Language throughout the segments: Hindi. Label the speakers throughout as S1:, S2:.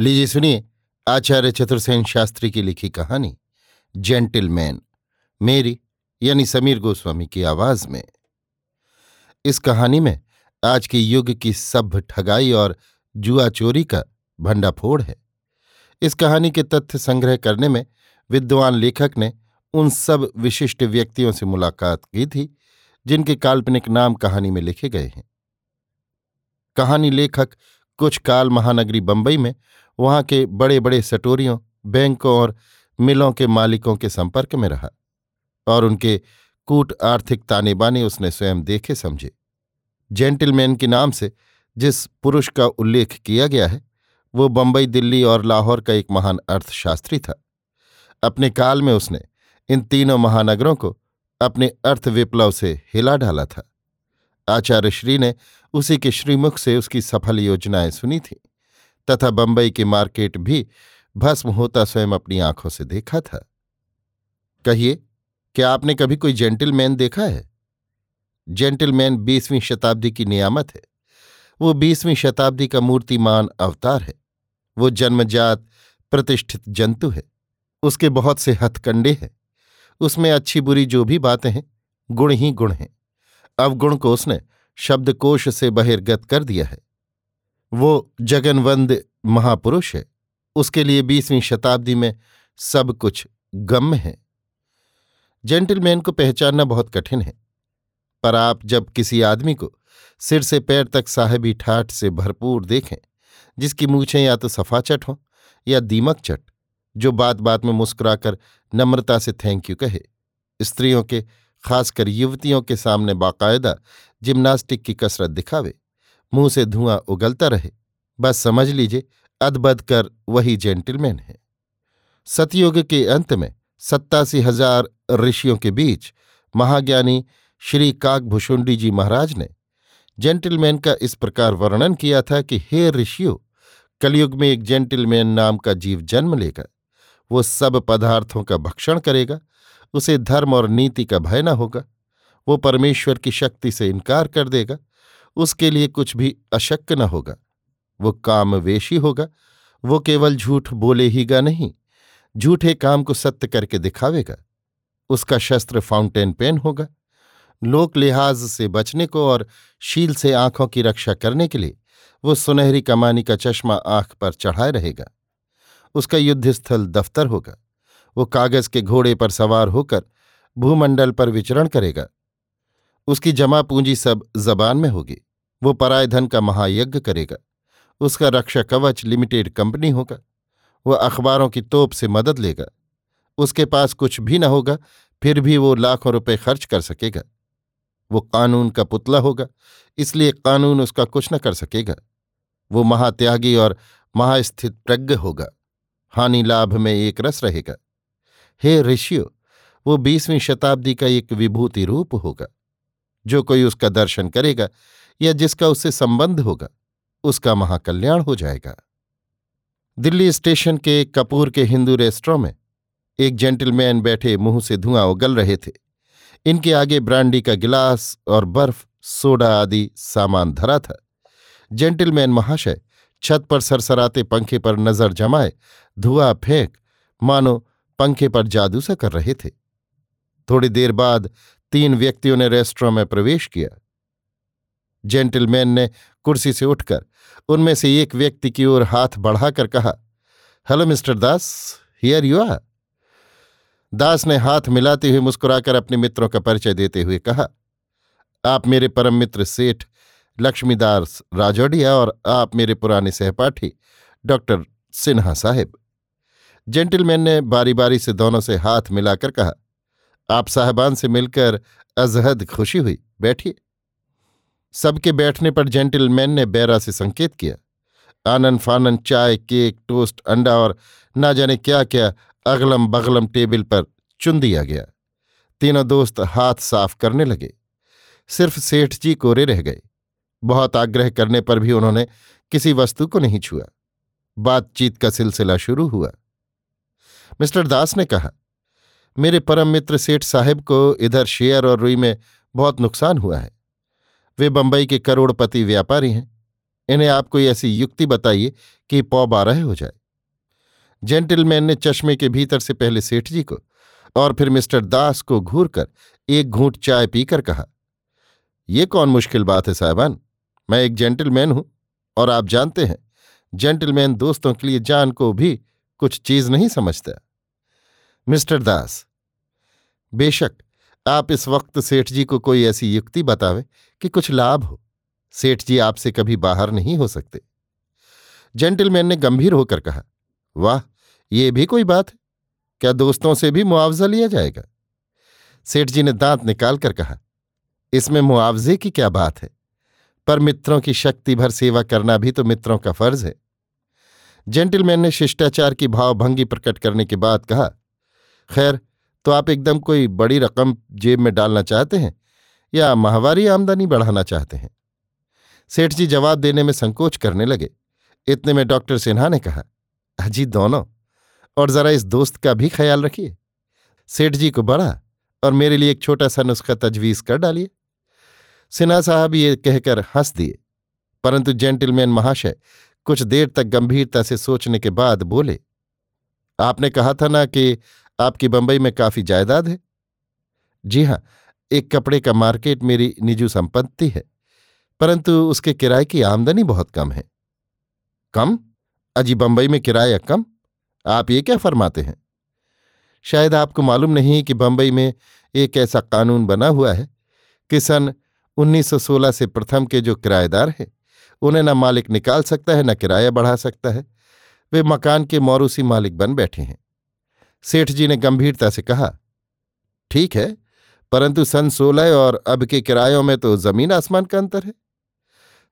S1: लीजिए सुनिए, आचार्य चतुर्सेन शास्त्री की लिखी कहानी, जेंटिलमैन, मेरी यानी समीर गोस्वामी की आवाज़ में। इस कहानी में आज के युग की सभ्य ठगाई और जुआ चोरी का भंडाफोड़ है। इस कहानी के तथ्य संग्रह करने में विद्वान लेखक ने उन सब विशिष्ट व्यक्तियों से मुलाकात की थी, जिनके काल्पनिक नाम कहानी में लिखे गए हैं। कहानी लेखक कुछ काल महानगरी बंबई में वहाँ के बड़े बड़े सटोरियों, बैंकों और मिलों के मालिकों के संपर्क में रहा और उनके कूट आर्थिक ताने बाने उसने स्वयं देखे समझे। जेंटिलमैन के नाम से जिस पुरुष का उल्लेख किया गया है, वो बंबई, दिल्ली और लाहौर का एक महान अर्थशास्त्री था। अपने काल में उसने इन तीनों महानगरों को अपने अर्थ विप्लव से हिला डाला था। आचार्य श्री ने उसी के श्रीमुख से उसकी सफल योजनाएँ सुनी थीं, तथा बंबई की मार्केट भी भस्म होता स्वयं अपनी आँखों से देखा था। कहिए, क्या आपने कभी कोई जेंटिलमैन देखा है? जेंटिलमैन बीसवीं शताब्दी की नियामत है। वो बीसवीं शताब्दी का मूर्तिमान अवतार है। वो जन्मजात प्रतिष्ठित जंतु है। उसके बहुत से हथकंडे हैं। उसमें अच्छी बुरी जो भी बातें हैं, गुण ही गुण हैं। अवगुण को उसने शब्दकोश से बहिर्गत कर दिया है। वो जगनवंद महापुरुष है। उसके लिए बीसवीं शताब्दी में सब कुछ गम्य है। जेंटलमैन को पहचानना बहुत कठिन है। पर आप जब किसी आदमी को सिर से पैर तक साहेबी ठाठ से भरपूर देखें, जिसकी मूछें या तो सफाचट हों या दीमक चट, जो बात बात में मुस्कुराकर नम्रता से थैंक यू कहे, स्त्रियों के, खासकर युवतियों के सामने बाकायदा जिम्नास्टिक की कसरत दिखावे। मुँह से धुआँ उगलता रहे। बस समझ लीजिए, अदबद कर वही जेंटिलमैन है। सतयुग के अंत में सत्तासी हज़ार ऋषियों के बीच महाज्ञानी श्री काकभुषुंडी जी महाराज ने जेंटिलमैन का इस प्रकार वर्णन किया था कि हे ऋषियों, कलयुग में एक जेंटिलमैन नाम का जीव जन्म लेगा। वो सब पदार्थों का भक्षण करेगा। उसे धर्म और नीति का भय न होगा। वो परमेश्वर की शक्ति से इनकार कर देगा। उसके लिए कुछ भी अशक्य न होगा। वो कामवेशी होगा। वो केवल झूठ बोले ही गा नहीं, झूठे काम को सत्य करके दिखावेगा। उसका शस्त्र फाउंटेन पेन होगा। लोक लिहाज से बचने को और शील से आँखों की रक्षा करने के लिए वो सुनहरी कमानी का चश्मा आँख पर चढ़ाए रहेगा। उसका युद्धस्थल दफ्तर होगा। वो कागज़ के घोड़े पर सवार होकर भूमंडल पर विचरण करेगा। उसकी जमा पूंजी सब जबान में होगी। वो पराय धन का महायज्ञ करेगा। उसका रक्षा कवच लिमिटेड कंपनी होगा। वह अखबारों की तोप से मदद लेगा। उसके पास कुछ भी न होगा, फिर भी वो लाखों रुपए खर्च कर सकेगा। वो कानून का पुतला होगा, इसलिए कानून उसका कुछ न कर सकेगा। वो महात्यागी और महास्थित प्रज्ञ होगा। हानि लाभ में एक रस रहेगा। हे ऋषियों, वो बीसवीं शताब्दी का एक विभूति रूप होगा। जो कोई उसका दर्शन करेगा या जिसका उससे संबंध होगा, उसका महाकल्याण हो जाएगा। दिल्ली स्टेशन के कपूर के हिंदू रेस्टोरों में एक जेंटलमैन बैठे मुँह से धुआँ उगल रहे थे। इनके आगे ब्रांडी का गिलास और बर्फ़, सोडा आदि सामान धरा था। जेंटलमैन महाशय छत पर सरसराते पंखे पर नज़र जमाए, धुआँ फेंक, मानो पंखे पर जादू सा कर रहे थे। थोड़ी देर बाद तीन व्यक्तियों ने रेस्टोरेंट में प्रवेश किया। जेंटलमैन ने कुर्सी से उठकर उनमें से एक व्यक्ति की ओर हाथ बढ़ाकर कहा, hello mister Das, here you are. Das ने हाथ मिलाते हुए मुस्कुराकर अपने मित्रों का परिचय देते हुए कहा, आप मेरे परम मित्र सेठ लक्ष्मीदास राजौडिया और आप मेरे पुराने सहपाठी डॉक्टर सिन्हा साहेब। जेंटिलमैन ने बारी बारी से दोनों से हाथ मिलाकर कहा आप साहबान से मिलकर अजहद खुशी हुई। बैठिए। सबके बैठने पर जेंटिलमैन ने बैरा से संकेत किया। आनन फानन, चाय, केक, टोस्ट, अंडा और ना जाने क्या क्या अगलम बगलम टेबल पर चुन दिया गया। तीनों दोस्त हाथ साफ़ करने लगे। सिर्फ़ सेठ जी कोरे रह गए। बहुत आग्रह करने पर भी उन्होंने किसी वस्तु को नहीं छुआ। बातचीत का सिलसिला शुरू हुआ। मिस्टर दास ने कहा मेरे परम मित्र सेठ साहब को इधर शेयर और रुई में बहुत नुकसान हुआ है। वे बंबई के करोड़पति व्यापारी हैं। इन्हें आप कोई ऐसी युक्ति बताइए कि पौ बारह हो जाए। जेंटलमैन ने चश्मे के भीतर से पहले सेठ जी को और फिर मिस्टर दास को घूर कर एक घूंट चाय पीकर कहा, ये कौन मुश्किल बात है साहबान? मैं एक जेंटलमैन हूँ और आप जानते हैं, जेंटलमैन दोस्तों के लिए जान को भी कुछ चीज़ नहीं समझता। मिस्टर दास बेशक, आप इस वक्त सेठ जी को कोई ऐसी युक्ति बतावे कि कुछ लाभ हो। सेठ जी आपसे कभी बाहर नहीं हो सकते। जेंटलमैन ने गंभीर होकर कहा, वाह, ये भी कोई बात है। क्या दोस्तों से भी मुआवजा लिया जाएगा? सेठ जी ने दांत निकालकर कहा, इसमें मुआवजे की क्या बात है? पर मित्रों की शक्ति भर सेवा करना भी तो मित्रों का फ़र्ज़ है। जेंटलमैन ने शिष्टाचार की भावभंगी प्रकट करने के बाद कहा, खैर तो आप एकदम कोई बड़ी रकम जेब में डालना चाहते हैं या माहवारी आमदनी बढ़ाना चाहते हैं? सेठ जी जवाब देने में संकोच करने लगे। इतने में डॉक्टर सिन्हा ने कहा अजी दोनों, और जरा इस दोस्त का भी ख्याल रखिए। सेठ जी को बड़ा और मेरे लिए एक छोटा सा नुस्खा तजवीज कर डालिए। सिन्हा साहब ये कहकर हंस दिए, परंतु जेंटलमैन महाशय कुछ देर तक गंभीरता से सोचने के बाद बोले, आपने कहा था ना कि आपकी बंबई में काफ़ी जायदाद है। जी हाँ एक कपड़े का मार्केट मेरी निजी संपत्ति है, परंतु उसके किराए की आमदनी बहुत कम है। कम? अजी बंबई में किराया कम? आप ये क्या फरमाते हैं? शायद आपको मालूम नहीं कि बंबई में एक ऐसा कानून बना हुआ है कि सन 1916 से प्रथम के जो किराएदार हैं, उन्हें न मालिक निकाल सकता है, न किराया बढ़ा सकता है। वे मकान के मौरूसी मालिक बन बैठे हैं। सेठ जी ने गंभीरता से कहा, ठीक है, परंतु सन सोलह और अब के किरायों में तो ज़मीन आसमान का अंतर है।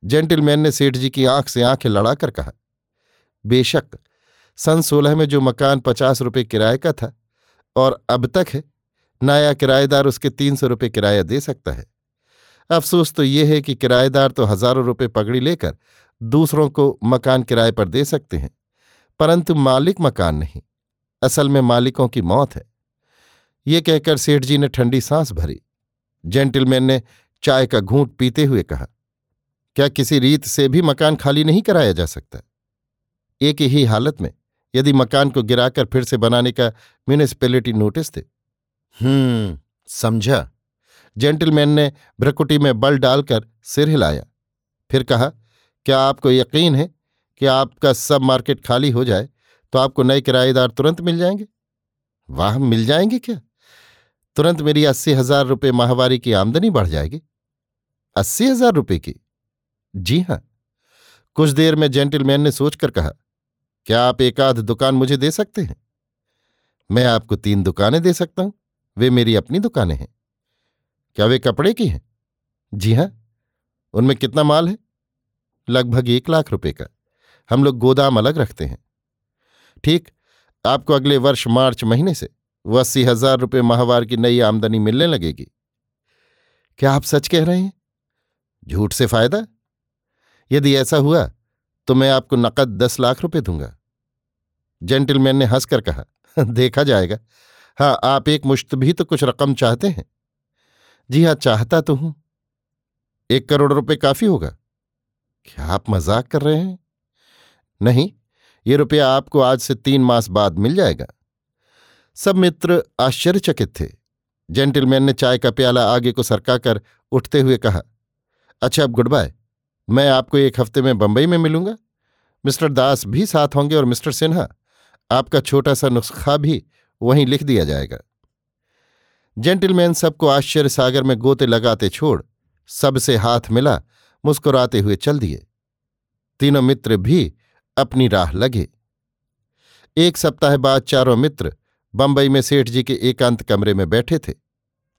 S1: जेंटलमैन ने सेठ जी की आँख से आँखें लड़ाकर कहा, बेशक, सन सोलह में जो मकान पचास रुपये किराए का था और अब तक है, नया किराएदार उसके तीन सौ रुपये किराया दे सकता है। अफसोस तो ये है कि किराएदार तो हज़ारों रुपये पगड़ी लेकर दूसरों को मकान किराए पर दे सकते हैं, परंतु मालिक मकान नहीं। असल में मालिकों की मौत है। ये कहकर सेठ जी ने ठंडी सांस भरी। जेंटलमैन ने चाय का घूंट पीते हुए कहा, क्या किसी रीत से भी मकान खाली नहीं कराया जा सकता? एक ही हालत में यदि मकान को गिराकर फिर से बनाने का म्यूनिसिपैलिटी नोटिस दे। हम्म समझा। जेंटलमैन ने भ्रकुटी में बल डालकर सिर हिलाया। फिर कहा, क्या आपको यकीन है कि आपका सब मार्केट खाली हो जाए तो आपको नए किराएदार तुरंत मिल जाएँगे। वाह, मिल जाएँगे क्या? तुरंत मेरी अस्सी हज़ार रुपये माहवारी की आमदनी बढ़ जाएगी। अस्सी हज़ार रुपये की? जी हाँ। कुछ देर में जेंटलमैन ने सोचकर कहा, क्या आप एक आध दुकान मुझे दे सकते हैं? मैं आपको तीन दुकानें दे सकता हूँ। वे मेरी अपनी दुकानें हैं। क्या वे कपड़े की हैं? जी हाँ। उनमें कितना माल है? लगभग एक लाख रुपए का। हम लोग गोदाम अलग रखते हैं। ठीक? आपको अगले वर्ष मार्च महीने से वो अस्सी हज़ार रुपये माहवार की नई आमदनी मिलने लगेगी। क्या आप सच कह रहे हैं? झूठ से फ़ायदा? यदि ऐसा हुआ तो मैं आपको नकद दस लाख रुपए दूँगा। जेंटलमैन ने हंसकर कहा, देखा जाएगा। हाँ आप एक मुश्त भी तो कुछ रकम चाहते हैं। जी हाँ चाहता तो हूँ। एक करोड़ रुपए काफ़ी होगा। क्या आप मज़ाक कर रहे हैं? नहीं ये रुपया आपको आज से तीन मास बाद मिल जाएगा। सब मित्र आश्चर्यचकित थे। जेंटलमैन ने चाय का प्याला आगे को सरकाकर उठते हुए कहा अच्छा अब गुड बाय। मैं आपको एक हफ़्ते में बंबई में मिलूँगा। मिस्टर दास भी साथ होंगे और मिस्टर सिन्हा, आपका छोटा सा नुस्खा भी वहीं लिख दिया जाएगा जेंटलमैन सबको आश्चर्य सागर में गोते लगाते छोड़ सबसे हाथ मिला, मुस्कुराते हुए चल दिए। तीनों मित्र भी अपनी राह लगे। एक सप्ताह बाद चारों मित्र बंबई में सेठ जी के एकांत कमरे में बैठे थे।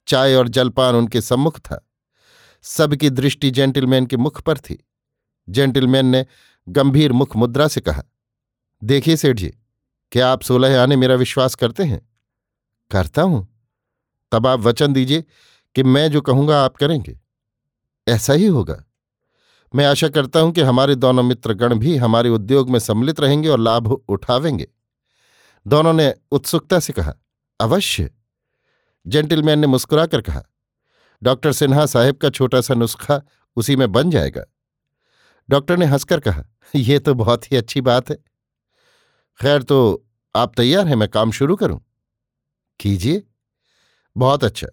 S1: चाय और जलपान उनके सम्मुख था। सबकी दृष्टि जेंटलमैन के मुख पर थी। जेंटलमैन ने गंभीर मुख मुद्रा से कहा, देखिए सेठ जी, क्या आप सोलह आने मेरा विश्वास करते हैं? करता हूँ। तब आप वचन दीजिए कि मैं जो कहूँगा आप करेंगे। ऐसा ही होगा। मैं आशा करता हूँ कि हमारे दोनों मित्रगण भी हमारे उद्योग में सम्मिलित रहेंगे और लाभ उठावेंगे। दोनों ने उत्सुकता से कहा, अवश्य। जेंटलमैन ने मुस्कुराकर कहा, डॉक्टर सिन्हा साहेब का छोटा सा नुस्खा उसी में बन जाएगा। डॉक्टर ने हंसकर कहा यह तो बहुत ही अच्छी बात है। खैर तो आप तैयार हैं, मैं काम शुरू करूँ। कीजिए। बहुत अच्छा।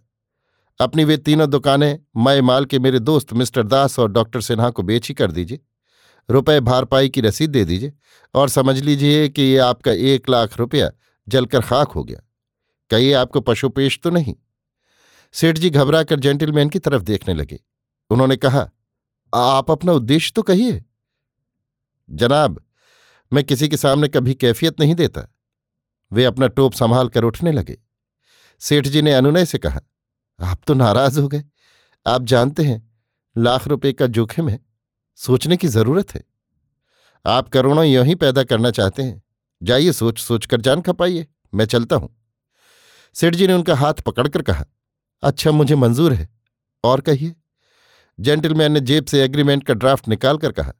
S1: अपनी वे तीनों दुकानें मय माल के मेरे दोस्त मिस्टर दास और डॉक्टर सिन्हा को बेची कर दीजिए। रुपए भारपाई की रसीद दे दीजिए और समझ लीजिए कि ये आपका एक लाख रुपया जलकर खाक हो गया। कहिए आपको पशुपेश तो नहीं। सेठ जी घबरा कर जेंटलमैन की तरफ़ देखने लगे। उन्होंने कहा, आप अपना उद्देश्य तो कहिए। जनाब, मैं किसी के सामने कभी कैफियत नहीं देता। वे अपना टोप संभाल कर उठने लगे। सेठ जी ने अनुनय से कहा आप तो नाराज़ हो गए। आप जानते हैं, लाख रुपए का जोखिम है, सोचने की ज़रूरत है। आप करोड़ों यों ही पैदा करना चाहते हैं। जाइए, सोच सोच कर जान खपाइए, मैं चलता हूँ। सेठ जी ने उनका हाथ पकड़कर कहा अच्छा मुझे मंजूर है, और कहिए? जेंटलमैन ने जेब से एग्रीमेंट का ड्राफ्ट निकाल कर कहा,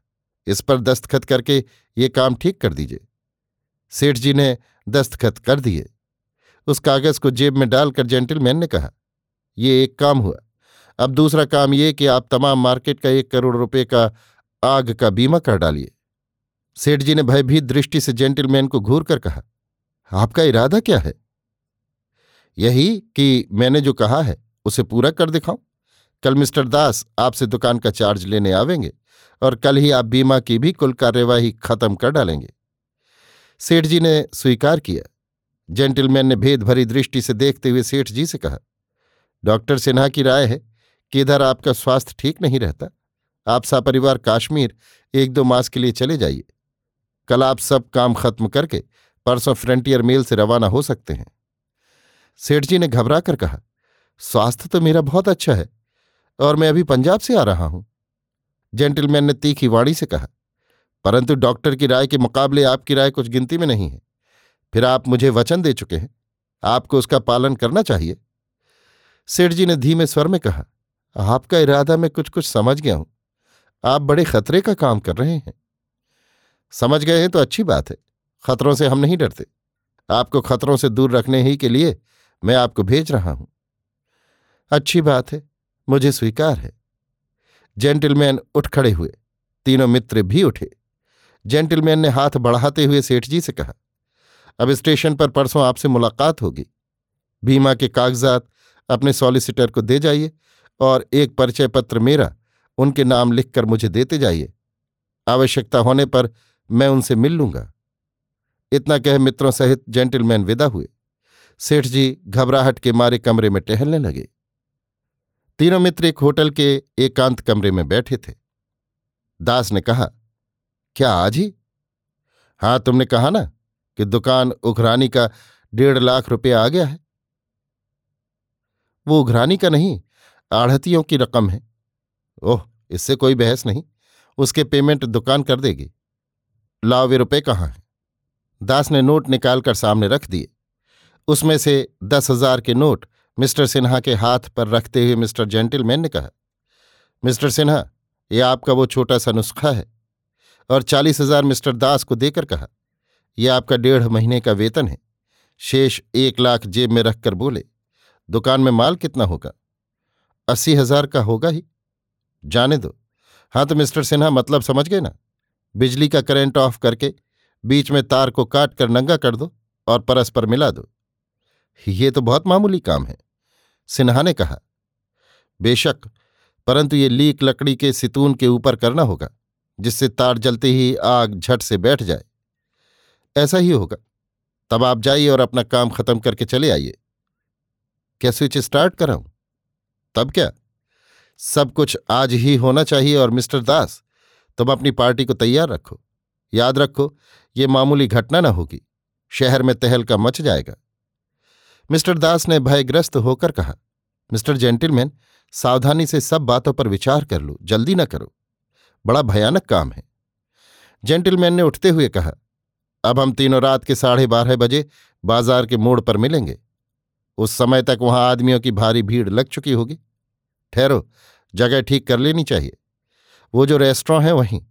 S1: इस पर दस्तखत करके ये काम ठीक कर दीजिए। सेठ जी ने दस्तखत कर दिए। उस कागज़ को जेब में डालकर जेंटलमैन ने कहा ये एक काम हुआ। अब दूसरा काम ये कि आप तमाम मार्केट का एक करोड़ रुपए का आग का बीमा कर डालिए। सेठ जी ने भयभीत दृष्टि से जेंटलमैन को घूर कर कहा, आपका इरादा क्या है? यही कि मैंने जो कहा है, उसे पूरा कर दिखाऊँ। कल मिस्टर दास आपसे दुकान का चार्ज लेने आवेंगे और कल ही आप बीमा की भी कुल कार्यवाही खत्म कर डालेंगे। सेठ जी ने स्वीकार किया। जेंटलमैन ने भेद भरी दृष्टि से देखते हुए सेठ जी से कहा डॉक्टर सिन्हा की राय है कि इधर आपका स्वास्थ्य ठीक नहीं रहता। आप सपरिवार काश्मीर एक दो मास के लिए चले जाइए। कल आप सब काम खत्म करके परसों फ्रंटियर मेल से रवाना हो सकते हैं। सेठ जी ने घबरा कर कहा, स्वास्थ्य तो मेरा बहुत अच्छा है और मैं अभी पंजाब से आ रहा हूँ। जेंटलमैन ने तीखी वाणी से कहा, परंतु डॉक्टर की राय के मुकाबले आपकी राय कुछ गिनती में नहीं है। फिर आप मुझे वचन दे चुके हैं। आपको उसका पालन करना चाहिए। सेठ जी ने धीमे स्वर में कहा, आपका इरादा मैं कुछ कुछ समझ गया हूँ। आप बड़े खतरे का काम कर रहे हैं। समझ गए हैं तो अच्छी बात है, खतरों से हम नहीं डरते। आपको खतरों से दूर रखने ही के लिए मैं आपको भेज रहा हूँ। अच्छी बात है, मुझे स्वीकार है। जेंटलमैन उठ खड़े हुए, तीनों मित्र भी उठे। जेंटलमैन ने हाथ बढ़ाते हुए सेठ जी से कहा, अब स्टेशन पर परसों आपसे मुलाकात होगी। बीमा के कागजात अपने सॉलिसिटर को दे जाइए और एक परिचय पत्र मेरा, उनके नाम लिखकर मुझे देते जाइए। आवश्यकता होने पर मैं उनसे मिल लूँगा। इतना कह मित्रों सहित जेंटलमैन विदा हुए। सेठ जी घबराहट के मारे कमरे में टहलने लगे। तीनों मित्र एक होटल के एकांत कमरे में बैठे थे। दास ने कहा, क्या आज ही? हाँ, तुमने कहा ना कि दुकान उघरानी का डेढ़ लाख रुपया आ गया है। वो उघरानी का नहीं, आढ़तियों की रकम है। ओह, इससे कोई बहस नहीं। उसके पेमेंट दुकान कर देगी। लाओ वे रुपए कहाँ हैं? दास ने नोट निकालकर सामने रख दिए। उसमें से दस हज़ार के नोट मिस्टर सिन्हा के हाथ पर रखते हुए मिस्टर जेंटिलमैन ने कहा, मिस्टर सिन्हा, ये आपका वो छोटा सा नुस्खा है। और चालीस हज़ार मिस्टर दास को देकर कहा यह आपका डेढ़ महीने का वेतन है। शेष एक लाख जेब में रखकर बोले दुकान में माल कितना होगा? अस्सी हज़ार का होगा ही। जाने दो। हाँ तो मिस्टर सिन्हा मतलब समझ गए ना? बिजली का करंट ऑफ़ करके बीच में तार को काट कर नंगा कर दो और परस्पर मिला दो। ये तो बहुत मामूली काम है, सिन्हा ने कहा। बेशक, परंतु ये लीक लकड़ी के सितून के ऊपर करना होगा, जिससे तार जलते ही आग झट से बैठ जाए। ऐसा ही होगा। तब आप जाइए और अपना काम खत्म करके चले आइए। क्या स्विच स्टार्ट कराऊं? तब क्या? सब कुछ आज ही होना चाहिए और मिस्टर दास, तुम अपनी पार्टी को तैयार रखो। याद रखो, ये मामूली घटना न होगी। शहर में तहलका मच जाएगा। मिस्टर दास ने भयग्रस्त होकर कहा, मिस्टर जेंटिलमैन, सावधानी से सब बातों पर विचार कर लो, जल्दी न करो। बड़ा भयानक काम है। जेंटिलमैन ने उठते हुए कहा, अब हम तीनों रात के साढ़े बारह बजे बाज़ार के मोड़ पर मिलेंगे। उस समय तक वहाँ आदमियों की भारी भीड़ लग चुकी होगी। ठहरो, जगह ठीक कर लेनी चाहिए। वो जो रेस्टोरेंट है वहीं।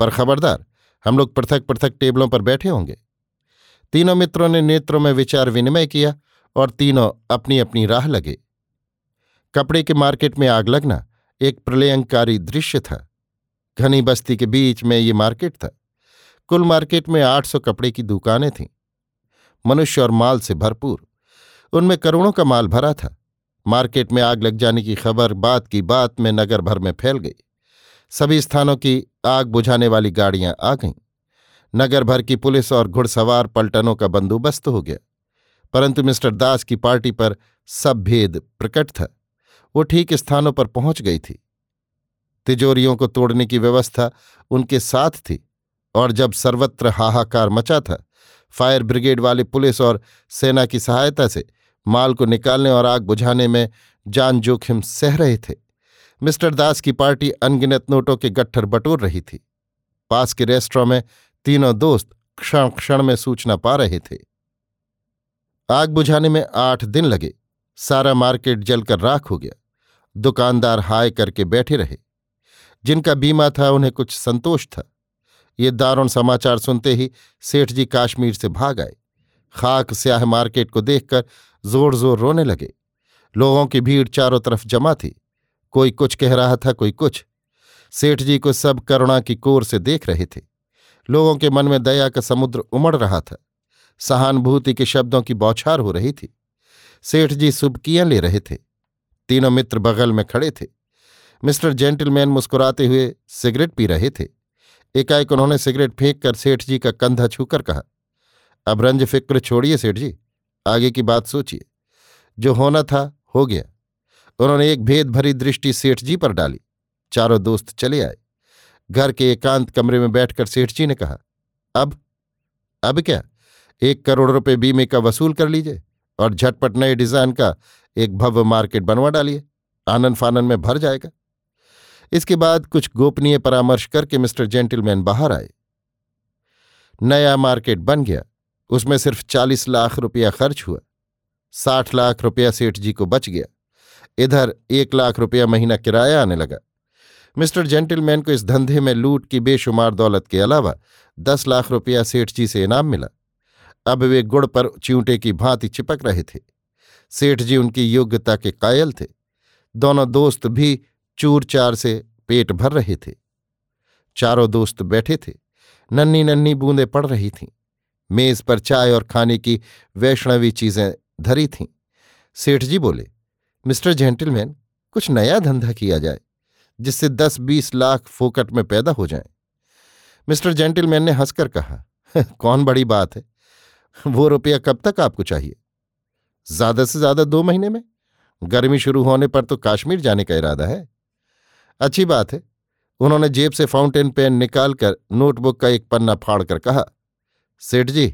S1: पर खबरदार, हम लोग पृथक पृथक टेबलों पर बैठे होंगे। तीनों मित्रों ने नेत्रों में विचार विनिमय किया और तीनों अपनी अपनी राह लगे। कपड़े के मार्केट में आग लगना एक प्रलयंकारी दृश्य था। घनी बस्ती के बीच में ये मार्केट था। कुल मार्केट में आठ सौ कपड़े की दुकानें थीं। मनुष्य और माल से भरपूर। उनमें करोड़ों का माल भरा था। मार्केट में आग लग जाने की खबर बात की बात में नगर भर में फैल गई। सभी स्थानों की आग बुझाने वाली गाड़ियाँ आ गईं। नगर भर की पुलिस और घुड़सवार पलटनों का बंदोबस्त हो गया। परंतु मिस्टर दास की पार्टी पर सब भेद प्रकट था। वो ठीक स्थानों पर पहुँच गई थी। तिजोरियों को तोड़ने की व्यवस्था उनके साथ थी और जब सर्वत्र हाहाकार मचा था, फायर ब्रिगेड वाले पुलिस और सेना की सहायता से माल को निकालने और आग बुझाने में जान जोखिम सह रहे थे। मिस्टर दास की पार्टी अनगिनत नोटों के गट्ठर बटोर रही थी। पास के रेस्टोरों में तीनों दोस्त क्षण क्षण में सूचना पा रहे थे। आग बुझाने में आठ दिन लगे। सारा मार्केट जलकर राख हो गया। दुकानदार हाय करके बैठे रहे। जिनका बीमा था, उन्हें कुछ संतोष था। ये दारुण समाचार सुनते ही सेठ जी काश्मीर से भाग आए। खाक स्याह मार्केट को देखकर ज़ोर ज़ोर रोने लगे। लोगों की भीड़ चारों तरफ़ जमा थी। कोई कुछ कह रहा था, कोई कुछ। सेठ जी को सब करुणा की कोर से देख रहे थे। लोगों के मन में दया का समुद्र उमड़ रहा था। सहानुभूति के शब्दों की बौछार हो रही थी। सेठ जी सुबकियाँ ले रहे थे। तीनों मित्र बगल में खड़े थे। मिस्टर जेंटलमैन मुस्कुराते हुए सिगरेट पी रहे थे। एकाएक उन्होंने सिगरेट फेंक कर सेठ जी का कंधा छूकर कहा, अब रंज फ़िक्र छोड़िए सेठ जी आगे की बात सोचिए। जो होना था, हो गया। उन्होंने एक भेद भरी दृष्टि सेठ जी पर डाली। चारों दोस्त चले आए। घर के एकांत कमरे में बैठकर सेठ जी ने कहा, अब अब क्या? एक करोड़ रुपए बीमे का वसूल कर लीजिए और झटपट नए डिज़ाइन का एक भव्य मार्केट बनवा डालिए। आनंद फानन में भर जाएगा। इसके बाद कुछ गोपनीय परामर्श करके मिस्टर जेंटलमैन बाहर आए। नया मार्केट बन गया। उसमें सिर्फ़ चालीस लाख रुपया खर्च हुआ। साठ लाख रुपया सेठ जी को बच गया। इधर एक लाख रुपया महीना किराया आने लगा। मिस्टर जेंटलमैन को इस धंधे में लूट की बेशुमार दौलत के अलावा दस लाख रुपया सेठ जी से इनाम मिला। अब वे गुड़ पर च्यूंटे की भांति चिपक रहे थे। सेठ जी उनकी योग्यता के कायल थे। दोनों दोस्त भी चूर चार से पेट भर रहे थे। चारों दोस्त बैठे थे। नन्नी नन्नी बूंदें पड़ रही थीं। मेज पर चाय और खाने की वैष्णवी चीज़ें धरी थीं। सेठ जी बोले, मिस्टर जेंटलमैन, कुछ नया धंधा किया जाए, जिससे दस बीस लाख फोकट में पैदा हो जाए। मिस्टर जेंटलमैन ने हंसकर कहा कौन बड़ी बात है, वो रुपया कब तक आपको चाहिए? ज़्यादा से ज़्यादा दो महीने में? गर्मी शुरू होने पर तो कश्मीर जाने का इरादा है। अच्छी बात है। उन्होंने जेब से फाउंटेन पेन निकालकर नोटबुक का एक पन्ना फाड़कर कहा सेठ जी,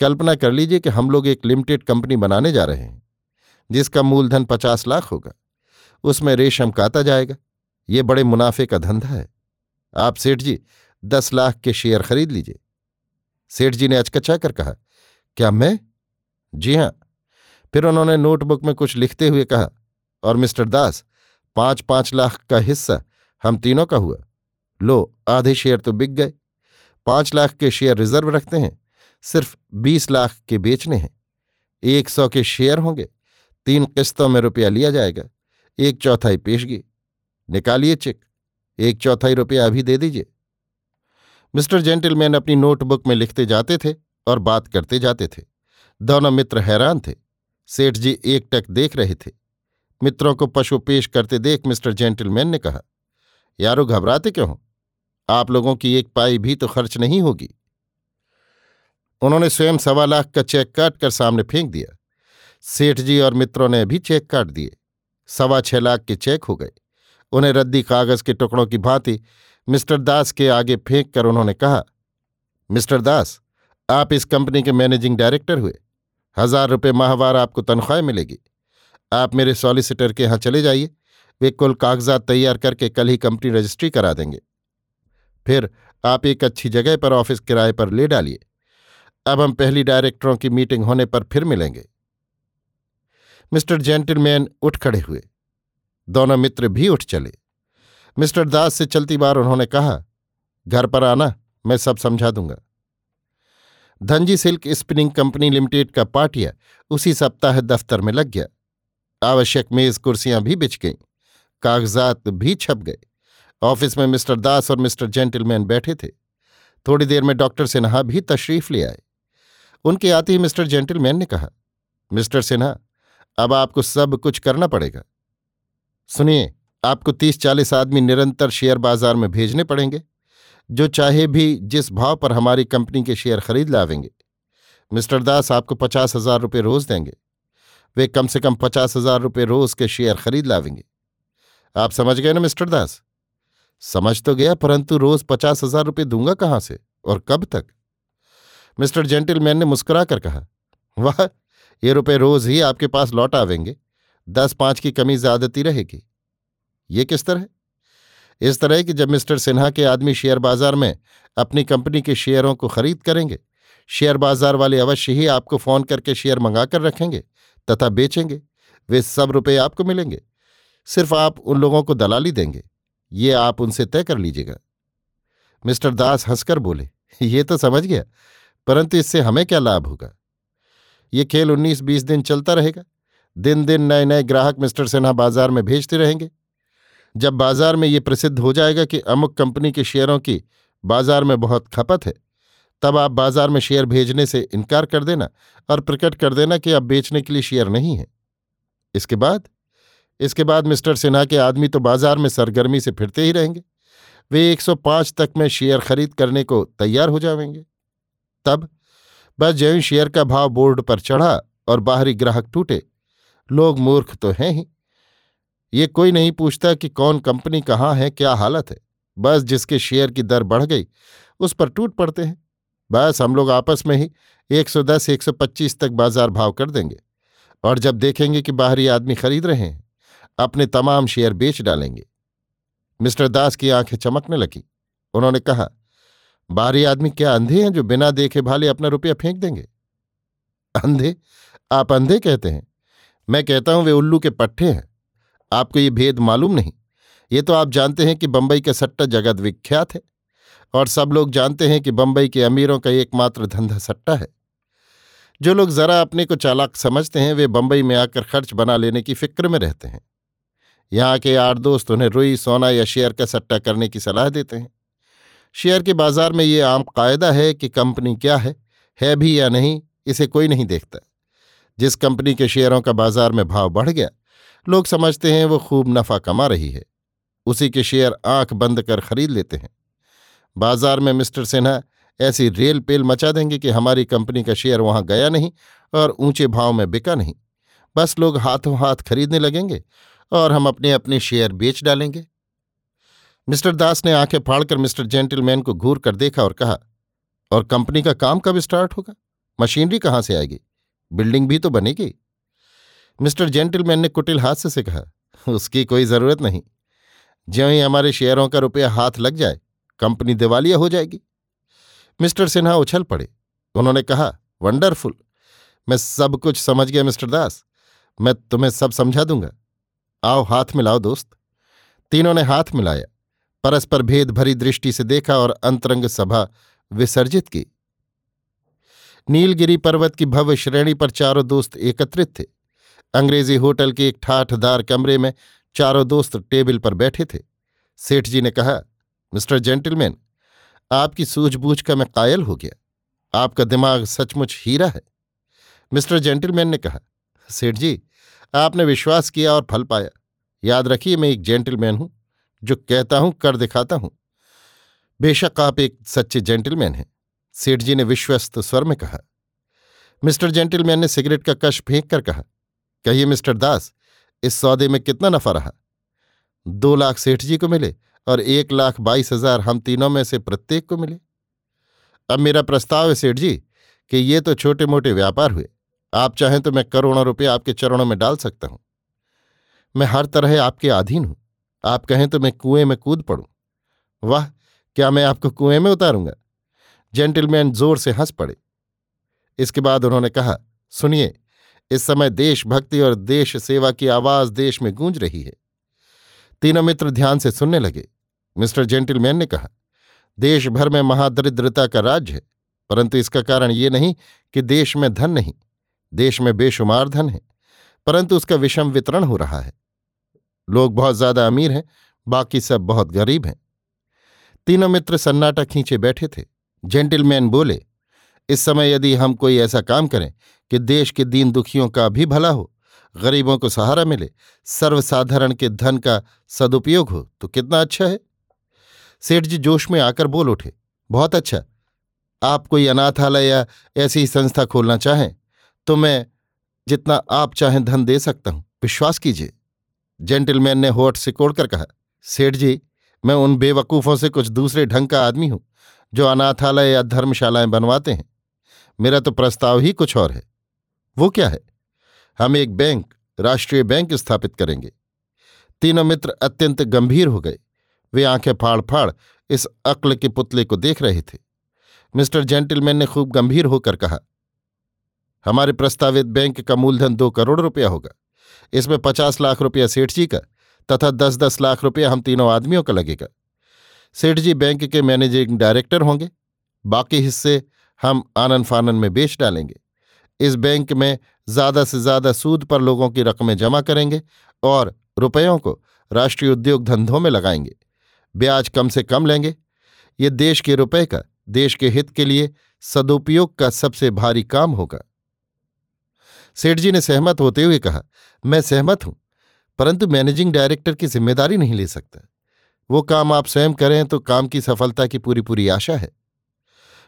S1: कल्पना कर लीजिए कि हम लोग एक लिमिटेड कंपनी बनाने जा रहे हैं, जिसका मूलधन पचास लाख होगा। उसमें रेशम काता जाएगा। ये बड़े मुनाफे का धंधा है। आप सेठ जी, दस लाख के शेयर खरीद लीजिए। सेठ जी ने अचकचा कर कहा, क्या मैं? जी हाँ। फिर उन्होंने नोटबुक में कुछ लिखते हुए कहा, और मिस्टर दास, पाँच पाँच लाख का हिस्सा हम तीनों का हुआ। लो, आधे शेयर तो बिक गए। पाँच लाख के शेयर रिज़र्व रखते हैं, सिर्फ़ बीस लाख के बेचने हैं। एक सौ के शेयर होंगे, तीन किस्तों में रुपया लिया जाएगा, एक चौथाई पेशगी निकालिए चेक, एक चौथाई रुपया अभी दे दीजिए। मिस्टर जेंटलमैन अपनी नोटबुक में लिखते जाते थे और बात करते जाते थे। दोनों मित्र हैरान थे। सेठ जी एक टक देख रहे थे। मित्रों को पशु पेश करते देख मिस्टर जेंटलमैन ने कहा, यारो घबराते क्यों आप लोगों की एक पाई भी तो खर्च नहीं होगी। उन्होंने स्वयं सवा लाख का चेक काट कर सामने फेंक दिया। सेठ जी और मित्रों ने भी चेक काट दिए। सवा छह लाख के चेक हो गए। उन्हें रद्दी कागज़ के टुकड़ों की भांति मिस्टर दास के आगे फेंक कर उन्होंने कहा, मिस्टर दास, आप इस कंपनी के मैनेजिंग डायरेक्टर हुए। हज़ार रुपये माहवार आपको तनख्वाह मिलेगी। आप मेरे सॉलिसिटर के यहाँ चले जाइए। वे कुल कागजात तैयार करके कल ही कंपनी रजिस्ट्री करा देंगे। फिर आप एक अच्छी जगह पर ऑफ़िस किराए पर ले डालिए। अब हम पहली डायरेक्टरों की मीटिंग होने पर फिर मिलेंगे। मिस्टर जेंटलमैन उठ खड़े हुए। दोनों मित्र भी उठ चले। मिस्टर दास से चलती बार उन्होंने कहा, घर पर आना, मैं सब समझा दूँगा। Dhanji silk spinning company limited का पाटिया उसी सप्ताह दफ्तर में लग गया। आवश्यक मेज कुर्सियाँ भी बिछ गईं। कागजात भी छप गए। ऑफ़िस में मिस्टर दास और मिस्टर जेंटलमैन बैठे थे। थोड़ी देर में डॉक्टर सिन्हा भी तशरीफ़ ले आए। उनके आते ही मिस्टर जेंटलमैन ने कहा, मिस्टर सिन्हा, अब आपको सब कुछ करना पड़ेगा। सुनिए, आपको तीस चालीस आदमी निरंतर शेयर बाज़ार में भेजने पड़ेंगे, जो चाहे भी जिस भाव पर हमारी कंपनी के शेयर खरीद लावेंगे। मिस्टर दास आपको पचास हज़ार रुपये रोज देंगे। वे कम से कम पचास हज़ार रुपये रोज के शेयर खरीद लावेंगे। आप समझ गए ना मिस्टर दास? समझ तो गया, परंतु रोज पचास हज़ार रुपये दूँगा कहाँ से? और कब तक? मिस्टर जेंटिलमैन ने मुस्कुराकर कहा, वाह, ये रुपए रोज ही आपके पास लौट आवेंगे। दस पाँच की कमी ज्यादती रहेगी। ये किस तरह? इस तरह कि जब मिस्टर सिन्हा के आदमी शेयर बाज़ार में अपनी कंपनी के शेयरों को खरीद करेंगे, शेयर बाज़ार वाले अवश्य ही आपको फ़ोन करके शेयर मंगाकर रखेंगे तथा बेचेंगे। वे सब रुपए आपको मिलेंगे। सिर्फ़ आप उन लोगों को दलाली देंगे। ये आप उनसे तय कर लीजिएगा। मिस्टर दास हंसकर बोले, ये तो समझ गया, परंतु इससे हमें क्या लाभ होगा? ये खेल उन्नीस बीस दिन चलता रहेगा। दिन दिन नए नए ग्राहक मिस्टर सिन्हा बाज़ार में भेजते रहेंगे। जब बाज़ार में ये प्रसिद्ध हो जाएगा कि अमुक कंपनी के शेयरों की बाज़ार में बहुत खपत है, तब आप बाज़ार में शेयर भेजने से इनकार कर देना और प्रकट कर देना कि अब बेचने के लिए शेयर नहीं है। इसके बाद इसके बाद मिस्टर सिन्हा के आदमी तो बाज़ार में सरगर्मी से फिरते ही रहेंगे। वे 105 तक में शेयर खरीद करने को तैयार हो जाएँगे। तब बस ज्यों शेयर का भाव बोर्ड पर चढ़ा और बाहरी ग्राहक टूटे। लोग मूर्ख तो हैं ही। ये कोई नहीं पूछता कि कौन कंपनी कहाँ है, क्या हालत है। बस जिसके शेयर की दर बढ़ गई, उस पर टूट पड़ते हैं। बस हम लोग आपस में ही 110 125 तक बाज़ार भाव कर देंगे। और जब देखेंगे कि बाहरी आदमी खरीद रहे हैं अपने तमाम शेयर बेच डालेंगे। मिस्टर दास की आँखें चमकने लगी। उन्होंने कहा बाहरी आदमी क्या अंधे हैं जो बिना देखे भाले अपना रुपया फेंक देंगे? अंधे? आप अंधे कहते हैं। मैं कहता हूँ वे उल्लू के पट्टे हैं। आपको ये भेद मालूम नहीं। ये तो आप जानते हैं कि बंबई का सट्टा जगत विख्यात है, और सब लोग जानते हैं कि बंबई के अमीरों का एकमात्र धंधा सट्टा है। जो लोग जरा अपने को चालाक समझते हैं, वे बंबई में आकर खर्च बना लेने की फ़िक्र में रहते हैं। यहाँ के आठ दोस्त उन्हें रुई, सोना या शेयर का सट्टा करने की सलाह देते हैं। शेयर के बाज़ार में ये आम कायदा है कि कंपनी क्या है है भी या नहीं, इसे कोई नहीं देखता। जिस कंपनी के शेयरों का बाज़ार में भाव बढ़ गया, लोग समझते हैं वो खूब नफा कमा रही है। उसी के शेयर आँख बंद कर खरीद लेते हैं। बाज़ार में मिस्टर सिन्हा ऐसी रेल पेल मचा देंगे कि हमारी कंपनी का शेयर वहाँ गया नहीं और ऊँचे भाव में बिका नहीं। बस लोग हाथों हाथ खरीदने लगेंगे और हम अपने अपने शेयर बेच डालेंगे। मिस्टर दास ने आँखें फाड़कर मिस्टर जेंटलमैन को घूर कर देखा और कहा, और कंपनी का काम कब स्टार्ट होगा? मशीनरी कहाँ से आएगी? बिल्डिंग भी तो बनेगी। मिस्टर जेंटलमैन ने कुटिल हास्य से कहा, उसकी कोई ज़रूरत नहीं। ज्यों ही हमारे शेयरों का रुपया हाथ लग जाए, कंपनी दिवालिया हो जाएगी। मिस्टर सिन्हा उछल पड़े। उन्होंने कहा, वंडरफुल। मैं सब कुछ समझ गया मिस्टर दास। मैं तुम्हें सब समझा दूँगा। आओ हाथ मिलाओ दोस्त। तीनों ने हाथ मिलाया। परस्पर भेद भरी दृष्टि से देखा और अंतरंग सभा विसर्जित की। नीलगिरी पर्वत की भव्य श्रेणी पर चारों दोस्त एकत्रित थे। अंग्रेज़ी होटल के एक ठाठदार कमरे में चारों दोस्त टेबल पर बैठे थे। सेठ जी ने कहा, मिस्टर जेंटलमैन, आपकी सूझबूझ का मैं कायल हो गया। आपका दिमाग सचमुच हीरा है। मिस्टर जेंटलमैन ने कहा सेठ जी आपने विश्वास किया और फल पाया। याद रखिए, मैं एक जेंटलमैन हूँ, जो कहता हूँ, कर दिखाता हूँ। बेशक आप एक सच्चे जेंटलमैन हैं, सेठ जी ने विश्वस्त स्वर में कहा। मिस्टर जेंटलमैन ने सिगरेट का कश फेंक कर कहा, कहिए मिस्टर दास, इस सौदे में कितना नफा रहा? दो लाख सेठ जी को मिले और एक लाख बाईस हज़ार हम तीनों में से प्रत्येक को मिले। अब मेरा प्रस्ताव है सेठ जी, कि ये तो छोटे मोटे व्यापार हुए आप चाहें तो मैं करोड़ों रुपये आपके चरणों में डाल सकता हूँ। मैं हर तरह आपके अधीन हूँ। आप कहें तो मैं कुएँ में कूद पड़ूं। वाह! क्या मैं आपको कुएँ में उतारूँगा? जेंटलमैन ज़ोर से हंस पड़े। इसके बाद उन्होंने कहा, सुनिए, इस समय देशभक्ति और देश सेवा की आवाज़ देश में गूंज रही है। तीनों मित्र ध्यान से सुनने लगे। मिस्टर जेंटलमैन ने कहा देश भर में महादरिद्रता का राज्य है, परंतु इसका कारण ये नहीं कि देश में धन नहीं। देश में बेशुमार धन है, परंतु उसका विषम वितरण हो रहा है। लोग बहुत ज़्यादा अमीर हैं, बाकी सब बहुत गरीब हैं। तीनों मित्र सन्नाटा खींचे बैठे थे। जेंटिलमैन बोले, इस समय यदि हम कोई ऐसा काम करें कि देश के दीन दुखियों का भी भला हो, गरीबों को सहारा मिले, सर्वसाधारण के धन का सदुपयोग हो तो कितना अच्छा है? सेठ जी जोश में आकर बोल उठे, बहुत अच्छा। आप कोई अनाथालय या ऐसी संस्था खोलना चाहें तो मैं जितना आप चाहें धन दे सकता हूँ। विश्वास कीजिए। जेंटलमैन ने होठ सिकोड़कर कहा, सेठ जी, मैं उन बेवकूफ़ों से कुछ दूसरे ढंग का आदमी हूँ, जो अनाथालय या धर्मशालाएँ बनवाते हैं। मेरा तो प्रस्ताव ही कुछ और है। वो क्या है? हम एक बैंक, राष्ट्रीय बैंक स्थापित करेंगे। तीनों मित्र अत्यंत गंभीर हो गए। वे आँखें फाड़ फाड़ इस अक्ल के पुतले को देख रहे थे। मिस्टर जेंटलमैन ने खूब गंभीर होकर कहा हमारे प्रस्तावित बैंक का मूलधन दो करोड़ रुपया होगा। इसमें पचास लाख रुपया सेठ जी का तथा दस दस लाख रुपया हम तीनों आदमियों का लगेगा। सेठ जी बैंक के मैनेजिंग डायरेक्टर होंगे। बाकी हिस्से हम आनन फानन में बेच डालेंगे। इस बैंक में ज़्यादा से ज़्यादा सूद पर लोगों की रकमें जमा करेंगे और रुपयों को राष्ट्रीय उद्योग धंधों में लगाएँगे। ब्याज कम से कम लेंगे। ये देश के रुपए का, देश के हित के लिए सदुपयोग का सबसे भारी काम होगा। सेठ जी ने सहमत होते हुए कहा, मैं सहमत हूँ, परंतु मैनेजिंग डायरेक्टर की ज़िम्मेदारी नहीं ले सकता। वो काम आप स्वयं करें तो काम की सफलता की पूरी पूरी आशा है।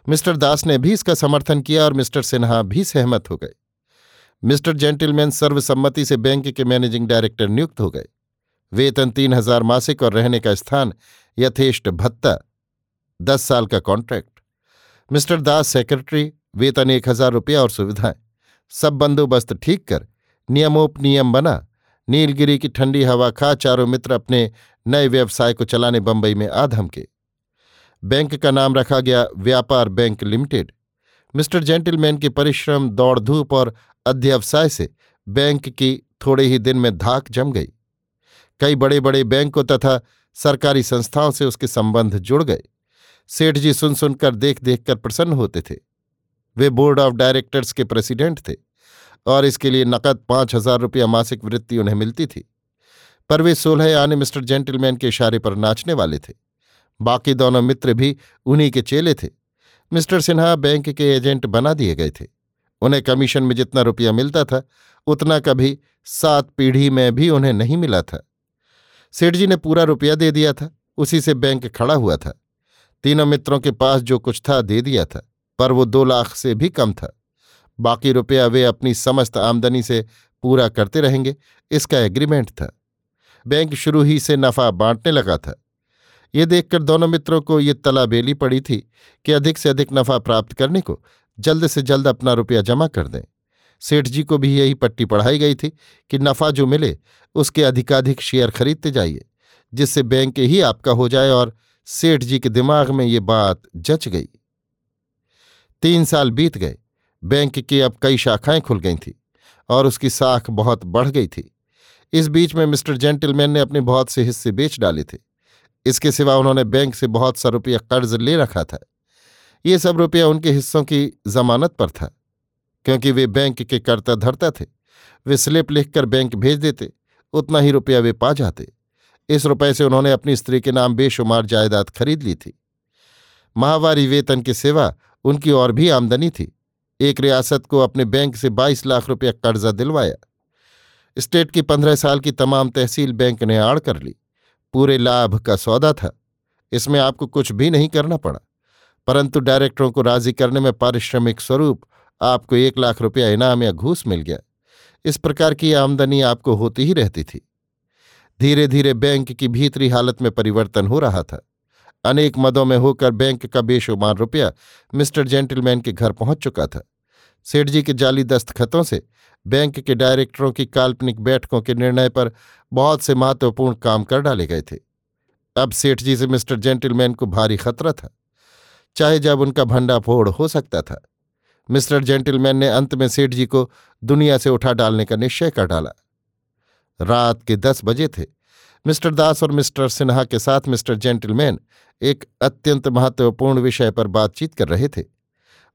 S1: मिस्टर दास ने भी इसका समर्थन किया और मिस्टर सिन्हा भी सहमत हो गए। मिस्टर जेंटिलमैन सर्वसम्मति से बैंक के मैनेजिंग डायरेक्टर नियुक्त हो गए। वेतन तीन हज़ार मासिक और रहने का स्थान यथेष्ट भत्ता, दस साल का कॉन्ट्रैक्ट। मिस्टर दास सेक्रेटरी, वेतन एक हज़ार रुपया और सुविधाएँ। सब बंदोबस्त ठीक कर, नियमोपनियम बना। नीलगिरी की ठंडी हवा खा चारों मित्र अपने नए व्यवसाय को चलाने बंबई में आधम के बैंक का नाम रखा गया व्यापार बैंक लिमिटेड। मिस्टर जेंटिलमैन के परिश्रम दौड़ धूप और अध्यवसाय से बैंक की थोड़े ही दिन में धाक जम गई। कई बड़े बड़े बैंकों तथा सरकारी संस्थाओं से उसके संबंध जुड़ गए। सेठ जी सुन सुनकर देख देख कर प्रसन्न होते थे। वे बोर्ड ऑफ़ डायरेक्टर्स के प्रेसिडेंट थे और इसके लिए नकद पाँच हज़ार रुपया मासिक वृत्ति उन्हें मिलती थी। पर वे सोलह आने मिस्टर जेंटलमैन के इशारे पर नाचने वाले थे। बाकी दोनों मित्र भी उन्हीं के चेले थे। मिस्टर सिन्हा बैंक के एजेंट बना दिए गए थे। उन्हें कमीशन में जितना रुपया मिलता था, उतना कभी सात पीढ़ी में भी उन्हें नहीं मिला था। सेठ जी ने पूरा रुपया दे दिया था। उसी से बैंक खड़ा हुआ था। तीनों मित्रों के पास जो कुछ था दे दिया था। पर वो दो लाख से भी कम था। बाकी रुपया वे अपनी समस्त आमदनी से पूरा करते रहेंगे, इसका एग्रीमेंट था। बैंक शुरू ही से नफा बांटने लगा था। ये देखकर दोनों मित्रों को ये तलाबेली पड़ी थी कि अधिक से अधिक नफा प्राप्त करने को जल्द से जल्द अपना रुपया जमा कर दें। सेठ जी को भी यही पट्टी पढ़ाई गई थी कि नफा जो मिले, उसके अधिकाधिक शेयर खरीदते जाइए, जिससे बैंक ही आपका हो जाए और सेठ जी के दिमाग में ये बात जच गई। तीन साल बीत गए। बैंक की अब कई शाखाएँ खुल गई थी और उसकी साख बहुत बढ़ गई थी। इस बीच में मिस्टर जेंटलमैन ने अपने बहुत से हिस्से बेच डाले थे। इसके सिवा उन्होंने बैंक से बहुत सा रुपया कर्ज ले रखा था। ये सब रुपया उनके हिस्सों की जमानत पर था, क्योंकि वे बैंक के कर्ता धरता थे। वे स्लिप लिखकर बैंक भेज देते, उतना ही रुपया वे पा जाते। इस रुपए से उन्होंने अपनी स्त्री के नाम बेशुमार जायदाद खरीद ली थी। माहवारी वेतन के सिवा उनकी और भी आमदनी थी। एक रियासत को अपने बैंक से बाईस लाख रुपया कर्जा दिलवाया। स्टेट की पंद्रह साल की तमाम तहसील बैंक ने आड़ कर ली। पूरे लाभ का सौदा था। इसमें आपको कुछ भी नहीं करना पड़ा। परंतु डायरेक्टरों को राज़ी करने में पारिश्रमिक स्वरूप आपको एक लाख रुपया इनाम या घूस मिल गया। इस प्रकार की आमदनी आपको होती ही रहती थी। धीरे धीरे बैंक की भीतरी हालत में परिवर्तन हो रहा था। अनेक मदों में होकर बैंक का बेशुमार रुपया मिस्टर जेंटलमैन के घर पहुँच चुका था। सेठ जी के जाली दस्तखतों से बैंक के डायरेक्टरों की काल्पनिक बैठकों के निर्णय पर बहुत से महत्वपूर्ण काम कर डाले गए थे। अब सेठ जी से मिस्टर जेंटलमैन को भारी खतरा था, चाहे जब उनका भंडाफोड़ हो सकता था। मिस्टर जेंटलमैन ने अंत में सेठ जी को दुनिया से उठा डालने का निश्चय कर डाला। रात के दस बजे थे। मिस्टर दास और मिस्टर सिन्हा के साथ मिस्टर जेंटलमैन एक अत्यंत महत्वपूर्ण विषय पर बातचीत कर रहे थे।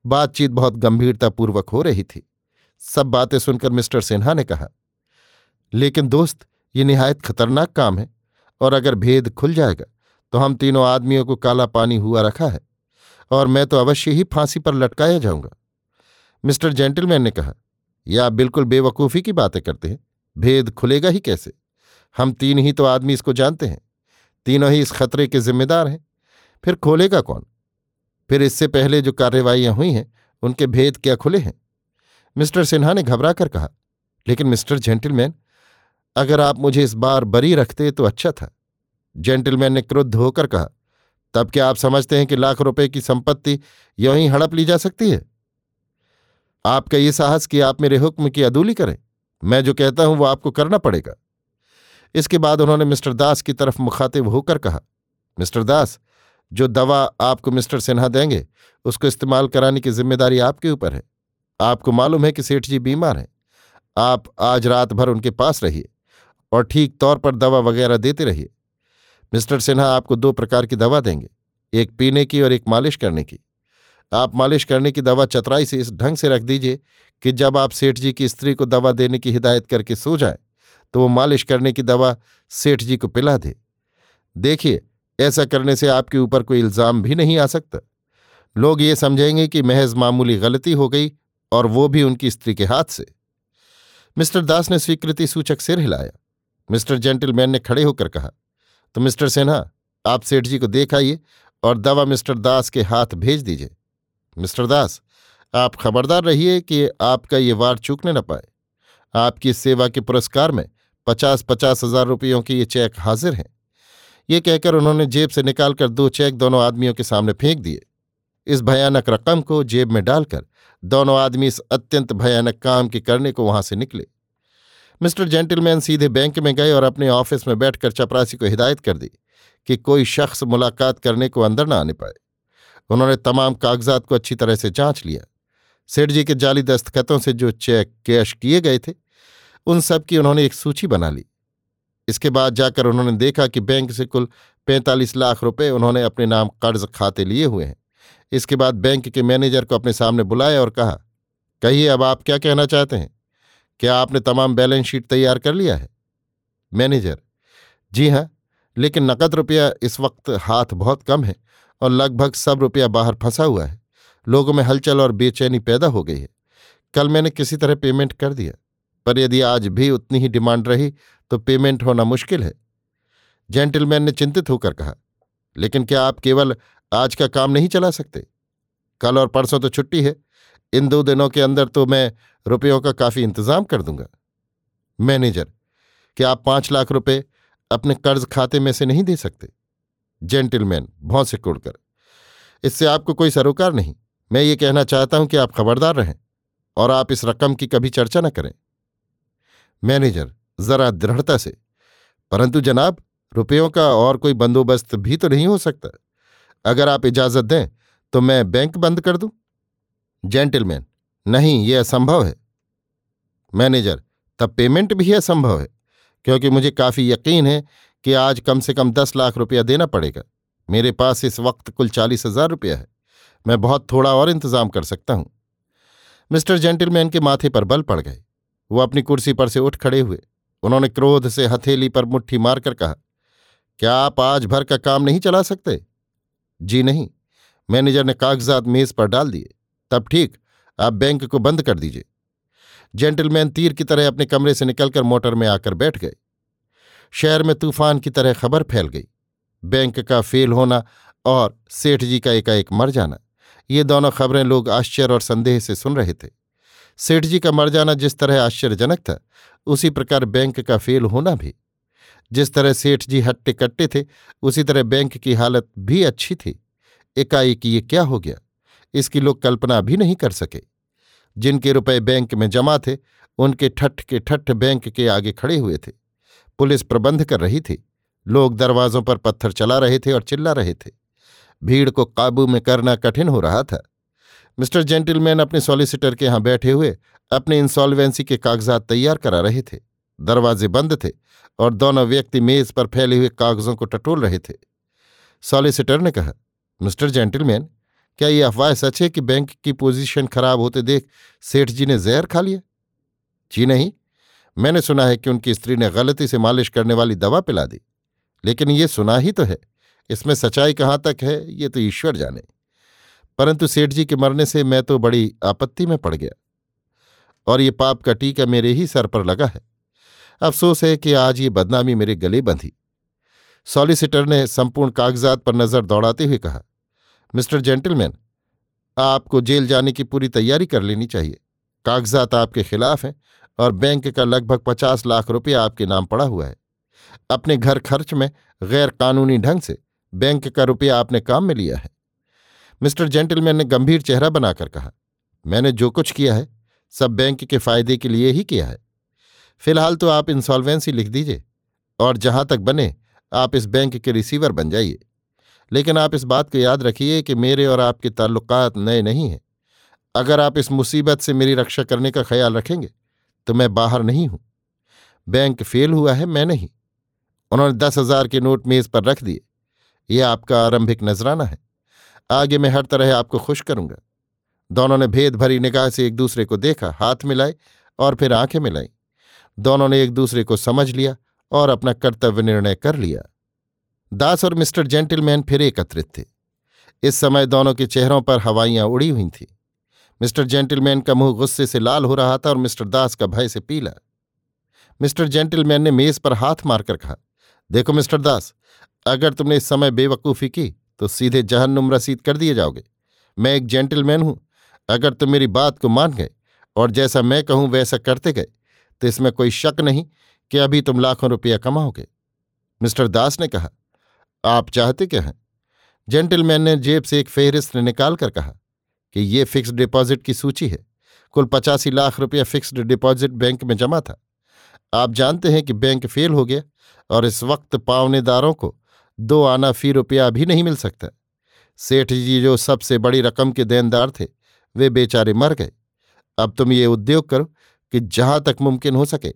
S1: बातचीत बहुत गंभीरतापूर्वक हो रही थी। सब बातें सुनकर मिस्टर सिन्हा ने कहा, लेकिन दोस्त, ये निहायत खतरनाक काम है और अगर भेद खुल जाएगा तो हम तीनों आदमियों को काला पानी हुआ रखा है और मैं तो अवश्य ही फांसी पर लटकाया जाऊँगा। मिस्टर जेंटलमैन ने कहा यह आप बिल्कुल बेवकूफ़ी की बातें करते हैं? भेद खुलेगा ही कैसे? हम तीन ही तो आदमी इसको जानते हैं। तीनों ही इस खतरे के जिम्मेदार हैं। फिर खोलेगा कौन? फिर इससे पहले जो कार्यवाहियाँ हुई हैं, उनके भेद क्या खुले हैं? मिस्टर सिन्हा ने घबरा कर कहा, लेकिन मिस्टर जेंटलमैन, अगर आप मुझे इस बार बरी रखते तो अच्छा था। जेंटलमैन ने क्रुद्ध होकर कहा, तब क्या आप समझते हैं कि लाख रुपए की संपत्ति यूँ ही हड़प ली जा सकती है? आपका ये साहस कि आप मेरे हुक्म की अदूली करें। मैं जो कहता हूँ वो आपको करना पड़ेगा। इसके बाद उन्होंने मिस्टर दास की तरफ़ मुखातिब होकर कहा, मिस्टर दास, जो दवा आपको मिस्टर सिन्हा देंगे, उसको इस्तेमाल कराने की ज़िम्मेदारी आपके ऊपर है। आपको मालूम है कि सेठ जी बीमार हैं। आप आज रात भर उनके पास रहिए और ठीक तौर पर दवा वगैरह देते रहिए। मिस्टर सिन्हा आपको दो प्रकार की दवा देंगे, एक पीने की और एक मालिश करने की। आप मालिश करने की दवा चतराई से इस ढंग से रख दीजिए कि जब आप सेठ जी की स्त्री को दवा देने की हिदायत करके सो जाए तो वो मालिश करने की दवा सेठ जी को पिला दे। देखिए, ऐसा करने से आपके ऊपर कोई इल्ज़ाम भी नहीं आ सकता। लोग ये समझेंगे कि महज मामूली गलती हो गई और वो भी उनकी स्त्री के हाथ से। मिस्टर दास ने स्वीकृति सूचक सिर हिलाया। मिस्टर जेंटलमैन ने खड़े होकर कहा तो मिस्टर सिन्हा, आप सेठ जी को देख आइए और दवा मिस्टर दास के हाथ भेज दीजिए। मिस्टर दास, आप खबरदार रहिए कि आपका ये वार चूकने न पाए। आपकी सेवा के पुरस्कार में पचास पचास हज़ार रुपयों के ये चेक हाजिर हैं। ये कहकर उन्होंने जेब से निकालकर दो चेक दोनों आदमियों के सामने फेंक दिए। इस भयानक रकम को जेब में डालकर दोनों आदमी इस अत्यंत भयानक काम के करने को वहाँ से निकले। मिस्टर जेंटलमैन सीधे बैंक में गए और अपने ऑफ़िस में बैठकर चपरासी को हिदायत कर दी कि कोई शख्स मुलाकात करने को अंदर न आने पाए। उन्होंने तमाम कागजात को अच्छी तरह से जाँच लिया। सेठ जी के जाली दस्तखतों से जो चेक कैश किए गए थे उन सब की उन्होंने एक सूची बना ली। इसके बाद जाकर उन्होंने देखा कि बैंक से कुल पैंतालीस लाख रुपए उन्होंने अपने नाम कर्ज खाते लिए हुए हैं। इसके बाद बैंक के मैनेजर को अपने सामने बुलाया और कहा, कहिए, अब आप क्या कहना चाहते हैं? क्या आपने तमाम बैलेंस शीट तैयार कर लिया है? मैनेजर, जी हाँ लेकिन नकद रुपया इस वक्त हाथ बहुत कम है और लगभग सब रुपया बाहर फंसा हुआ है। लोगों में हलचल और बेचैनी पैदा हो गई है। कल मैंने किसी तरह पेमेंट कर दिया। पर यदि आज भी उतनी ही डिमांड रही तो पेमेंट होना मुश्किल है। जेंटलमैन ने चिंतित होकर कहा, लेकिन क्या आप केवल आज का काम नहीं चला सकते? कल और परसों तो छुट्टी है। इन दो दिनों के अंदर तो मैं रुपयों का काफ़ी इंतज़ाम कर दूँगा। मैनेजर, क्या आप पाँच लाख रुपए अपने कर्ज खाते में से नहीं दे सकते? जेंटलमैन भौं से कुड़कर, इससे आपको कोई सरोकार नहीं। मैं ये कहना चाहता हूँ कि आप खबरदार रहें और आप इस रकम की कभी चर्चा न करें। मैनेजर, जरा दृढ़ता से। परंतु जनाब, रुपयों का और कोई बंदोबस्त भी तो नहीं हो सकता। अगर आप इजाज़त दें तो मैं बैंक बंद कर दूँ। जेंटलमैन, नहीं ये असंभव है। मैनेजर, तब पेमेंट भी असंभव है, क्योंकि मुझे काफ़ी यकीन है कि आज कम से कम दस लाख रुपया देना पड़ेगा। मेरे पास इस वक्त कुल चालीस हज़ार रुपया है। मैं बहुत थोड़ा और इंतज़ाम कर सकता हूँ। मिस्टर जेंटलमैन के माथे पर बल पड़ गए। वो अपनी कुर्सी पर से उठ खड़े हुए। उन्होंने क्रोध से हथेली पर मुट्ठी मारकर कहा, क्या आप आज भर का काम नहीं चला सकते? जी नहीं। मैनेजर ने कागजात मेज पर डाल दिए। तब ठीक, आप बैंक को बंद कर दीजिए। जेंटलमैन तीर की तरह अपने कमरे से निकलकर मोटर में आकर बैठ गए। शहर में तूफ़ान की तरह खबर फैल गई। बैंक का फेल होना और सेठ जी का एकाएक मर जाना, ये दोनों खबरें लोग आश्चर्य और संदेह से सुन रहे थे। सेठ जी का मर जाना जिस तरह आश्चर्यजनक था, उसी प्रकार बैंक का फेल होना भी। जिस तरह सेठ जी हट्टे कट्टे थे, उसी तरह बैंक की हालत भी अच्छी थी। एकाएक ये क्या हो गया? इसकी लोग कल्पना भी नहीं कर सके। जिनके रुपए बैंक में जमा थे, उनके ठट्ठ के ठट्ठ बैंक के आगे खड़े हुए थे। पुलिस प्रबंध कर रही थी। लोग दरवाजों पर पत्थर चला रहे थे और चिल्ला रहे थे। भीड़ को काबू में करना कठिन हो रहा था। मिस्टर जेंटलमैन अपने सॉलिसिटर के यहाँ बैठे हुए अपने इंसॉल्वेंसी के कागजात तैयार करा रहे थे। दरवाजे बंद थे और दोनों व्यक्ति मेज पर फैले हुए कागजों को टटोल रहे थे। सॉलिसिटर ने कहा, मिस्टर जेंटलमैन, क्या ये अफवाह सच है कि बैंक की पोजीशन खराब होते देख सेठ जी ने जहर खा लिया? जी नहीं। मैंने सुना है कि उनकी स्त्री ने गलती से मालिश करने वाली दवा पिला दी। लेकिन ये सुना ही तो है। इसमें सच्चाई कहाँ तक है, ये तो ईश्वर जाने। परंतु सेठ जी के मरने से मैं तो बड़ी आपत्ति में पड़ गया। और ये पाप का टीका मेरे ही सर पर लगा है। अफसोस है कि आज ये बदनामी मेरे गले बंधी। सॉलिसिटर ने संपूर्ण कागजात पर नज़र दौड़ाते हुए कहा, मिस्टर जेंटलमैन, आपको जेल जाने की पूरी तैयारी कर लेनी चाहिए। कागजात आपके खिलाफ हैं और बैंक का लगभग पचास लाख रुपया आपके नाम पड़ा हुआ है। अपने घर खर्च में गैर कानूनी ढंग से बैंक का रुपया आपने काम में लिया है। मिस्टर जेंटलमैन ने गंभीर चेहरा बनाकर कहा, मैंने जो कुछ किया है, सब बैंक के फ़ायदे के लिए ही किया है। फ़िलहाल तो आप इंसॉल्वेंसी लिख दीजिए, और जहाँ तक बने, आप इस बैंक के रिसीवर बन जाइए। लेकिन आप इस बात को याद रखिए कि मेरे और आपके ताल्लुकात नए नहीं हैं। अगर आप इस मुसीबत से मेरी रक्षा करने का ख्याल रखेंगे तो मैं बाहर नहीं हूँ। बैंक फेल हुआ है, मैं नहीं। उन्होंने दस हज़ार के नोट मेज पर रख दिए। यह आपका आरंभिक नजराना है। आगे मैं हर तरह आपको खुश करूँगा। दोनों ने भेद भरी निगाह से एक दूसरे को देखा, हाथ मिलाए और फिर आँखें मिलाई। दोनों ने एक दूसरे को समझ लिया और अपना कर्तव्य निर्णय कर लिया। दास और मिस्टर जेंटलमैन फिर एकत्रित थे। इस समय दोनों के चेहरों पर हवाइयाँ उड़ी हुई थीं। मिस्टर जेंटलमैन का मुँह गुस्से से लाल हो रहा था और मिस्टर दास का भय से पीला। मिस्टर जेंटलमैन ने मेज पर हाथ मारकर कहा, देखो मिस्टर दास, अगर तुमने इस समय बेवकूफ़ी की तो सीधे जहन्नुम रसीद कर दिए जाओगे। मैं एक जेंटलमैन हूँ। अगर तुम मेरी बात को मान गए और जैसा मैं कहूँ वैसा करते गए तो इसमें कोई शक नहीं कि अभी तुम लाखों रुपया कमाओगे। मिस्टर दास ने कहा, आप चाहते क्या हैं? जेंटलमैन ने जेब से एक फेहरिस्त निकाल कर कहा कि ये फिक्स डिपॉजिट की सूची है। कुल पचासी लाख रुपया फिक्स्ड डिपॉजिट बैंक में जमा था। आप जानते हैं कि बैंक फेल हो गया और इस वक्त पावनेदारों को दो आना फ़ी रुपया भी नहीं मिल सकता। सेठ जी जो सबसे बड़ी रकम के देनदार थे, वे बेचारे मर गए। अब तुम ये उद्योग करो कि जहाँ तक मुमकिन हो सके,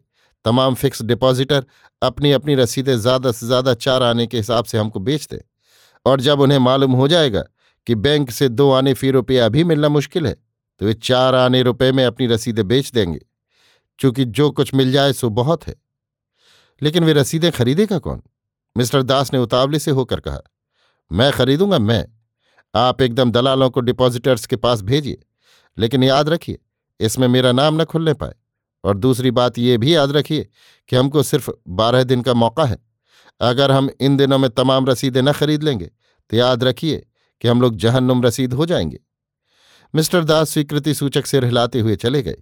S1: तमाम फिक्स डिपॉजिटर अपनी अपनी रसीदें ज़्यादा से ज़्यादा चार आने के हिसाब से हमको बेच दें। और जब उन्हें मालूम हो जाएगा कि बैंक से दो आने फ़ी रुपया अभी मिलना मुश्किल है तो वे चार आने रुपए में अपनी रसीदें बेच देंगे। चूँकि जो कुछ मिल जाए सो बहुत है। लेकिन वे रसीदें खरीदेगा कौन? मिस्टर दास ने उतावले से होकर कहा, मैं खरीदूँगा, मैं। आप एकदम दलालों को डिपॉजिटर्स के पास भेजिए, लेकिन याद रखिए, इसमें मेरा नाम न खुलने पाए। और दूसरी बात ये भी याद रखिए कि हमको सिर्फ़ बारह दिन का मौका है। अगर हम इन दिनों में तमाम रसीदें न खरीद लेंगे तो याद रखिए कि हम लोग जहन्नुम रसीद हो जाएँगे। मिस्टर दास स्वीकृति सूचक से हिलाते हुए चले गए।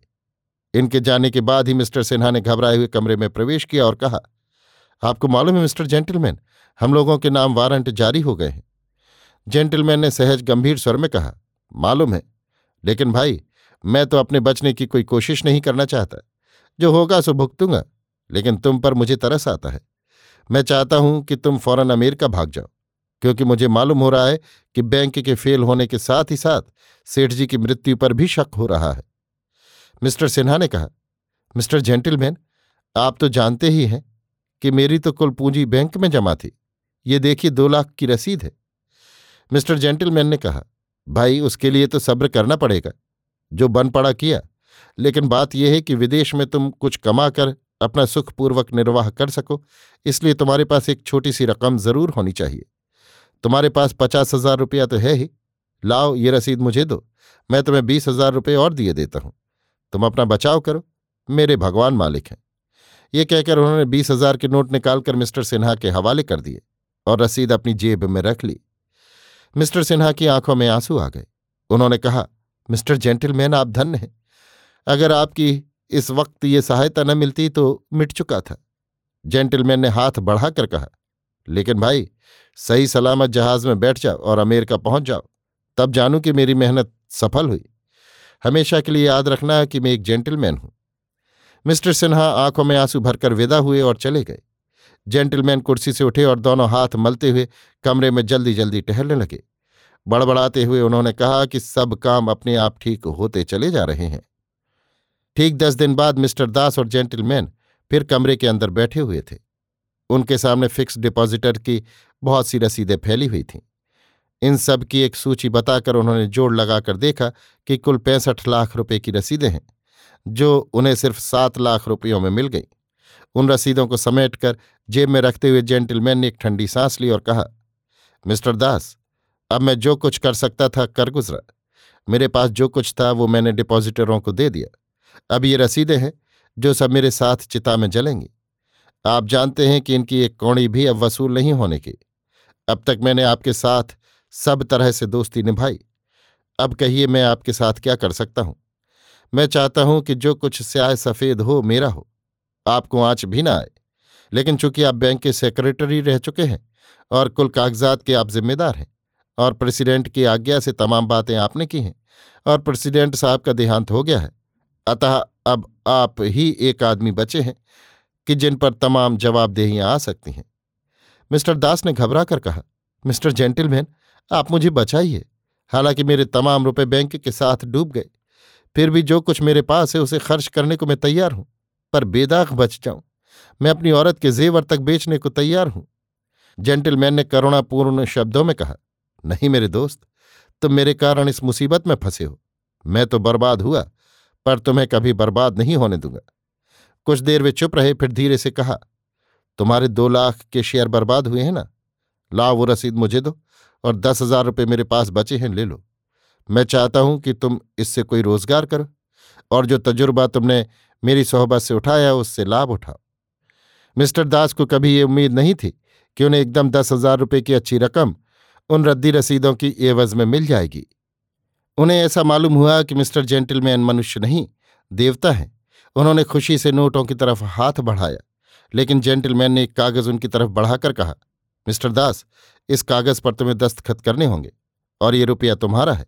S1: इनके जाने के बाद ही मिस्टर सिन्हा ने घबराए हुए कमरे में प्रवेश किया और कहा आपको मालूम है, मिस्टर जेंटलमैन, हम लोगों के नाम वारंट जारी हो गए हैं। जेंटलमैन ने सहज, गंभीर स्वर में कहा, मालूम है, लेकिन भाई, मैं तो अपने बचने की कोई कोशिश नहीं करना चाहता। जो होगा सो भुगतूँगा, लेकिन तुम पर मुझे तरस आता है। मैं चाहता हूँ कि तुम फ़ौरन अमेरिका भाग जाओ, क्योंकि मुझे मालूम हो रहा है कि बैंक के फेल होने के साथ ही साथ सेठ जी की मृत्यु पर भी शक हो रहा है। मिस्टर सिन्हा ने कहा, मिस्टर जेंटलमैन, आप तो जानते ही हैं कि मेरी तो कुल पूंजी बैंक में जमा थी। ये देखिए दो लाख की रसीद है। मिस्टर जेंटलमैन ने कहा, भाई, उसके लिए तो सब्र करना पड़ेगा, जो बन पड़ा किया। लेकिन बात यह है कि विदेश में तुम कुछ कमा कर अपना सुखपूर्वक निर्वाह कर सको, इसलिए तुम्हारे पास एक छोटी सी रकम ज़रूर होनी चाहिए। तुम्हारे पास पचास हज़ार रुपया तो है ही। लाओ, ये रसीद मुझे दो, मैं तुम्हें बीस हज़ार रुपये और दिए देता हूँ। तुम अपना बचाव करो, मेरे भगवान मालिक हैं। ये कहकर उन्होंने बीस हज़ार के नोट निकालकर मिस्टर सिन्हा के हवाले कर दिए और रसीद अपनी जेब में रख ली। मिस्टर सिन्हा की आँखों में आँसू आ गए। उन्होंने कहा, मिस्टर जेंटलमैन, आप धन्य हैं। अगर आपकी इस वक्त ये सहायता न मिलती तो मिट चुका था। जेंटलमैन ने हाथ बढ़ाकर कहा, लेकिन भाई, सही सलामत जहाज़ में बैठ जाओ और अमेरिका पहुँच जाओ। तब जानू कि मेरी मेहनत सफल हुई। हमेशा के लिए याद रखना कि मैं एक जेंटलमैन हूँ। मिस्टर सिन्हा आँखों में आँसू भरकर विदा हुए और चले गए। जेंटलमैन कुर्सी से उठे और दोनों हाथ मलते हुए कमरे में जल्दी जल्दी टहलने लगे। बड़बड़ाते हुए उन्होंने कहा कि सब काम अपने आप ठीक होते चले जा रहे हैं। ठीक दस दिन बाद मिस्टर दास और जेंटलमैन फिर कमरे के अंदर बैठे हुए थे। उनके सामने फिक्स डिपॉजिटर की बहुत सी रसीदें फैली हुई थीं। इन सब की एक सूची बताकर उन्होंने जोड़ लगाकर देखा कि कुल पैंसठ लाख रुपए की रसीदें हैं। जो उन्हें सिर्फ़ सात लाख रुपयों में मिल गई। उन रसीदों को समेटकर जेब में रखते हुए जेंटलमैन ने एक ठंडी सांस ली और कहा, मिस्टर दास, अब मैं जो कुछ कर सकता था कर गुजरा। मेरे पास जो कुछ था वो मैंने डिपॉजिटरों को दे दिया। अब ये रसीदें हैं, जो सब मेरे साथ चिता में जलेंगी। आप जानते हैं कि इनकी एक कौड़ी भी अब वसूल नहीं होने की। अब तक मैंने आपके साथ सब तरह से दोस्ती निभाई। अब कहिए मैं आपके साथ क्या कर सकता हूँ? मैं चाहता हूँ कि जो कुछ स्याह सफ़ेद हो, मेरा हो। आपको आँच भी ना आए। लेकिन चूँकि आप बैंक के सेक्रेटरी रह चुके हैं और कुल कागजात के आप जिम्मेदार हैं और प्रेसिडेंट की आज्ञा से तमाम बातें आपने की हैं और प्रेसिडेंट साहब का देहांत हो गया है, अतः अब आप ही एक आदमी बचे हैं कि जिन पर तमाम जवाबदेहियाँ आ सकती हैं। मिस्टर दास ने घबरा कर कहा, मिस्टर जेंटिलमैन, आप मुझे बचाइए। हालाँकि मेरे तमाम रुपए बैंक के साथ डूब गए फिर भी जो कुछ मेरे पास है उसे खर्च करने को मैं तैयार हूँ, पर बेदाग बच जाऊँ। मैं अपनी औरत के जेवर तक बेचने को तैयार हूँ। जेंटिलमैन ने करुणापूर्ण शब्दों में कहा, नहीं मेरे दोस्त, तुम मेरे कारण इस मुसीबत में फंसे हो। मैं तो बर्बाद हुआ, पर तुम्हें कभी बर्बाद नहीं होने दूँगा। कुछ देर वे चुप रहे, फिर धीरे से कहा, तुम्हारे दो लाख के शेयर बर्बाद हुए हैं ना? लाओ वो रसीद मुझे दो और दस हज़ार रुपये मेरे पास बचे हैं, ले लो। मैं चाहता हूँ कि तुम इससे कोई रोज़गार करो और जो तजुर्बा तुमने मेरी सोहबत से उठाया उससे लाभ उठाओ। मिस्टर दास को कभी ये उम्मीद नहीं थी कि उन्हें एकदम दस हज़ार रुपये की अच्छी रकम उन रद्दी रसीदों की एवज में मिल जाएगी। उन्हें ऐसा मालूम हुआ कि मिस्टर जेंटलमैन मनुष्य नहीं, देवता हैं। उन्होंने खुशी से नोटों की तरफ़ हाथ बढ़ाया, लेकिन जेंटलमैन ने एक कागज़ उनकी तरफ़ बढ़ाकर कहा, मिस्टर दास, इस कागज़ पर तुम्हें दस्तखत करने होंगे और ये रुपया तुम्हारा है।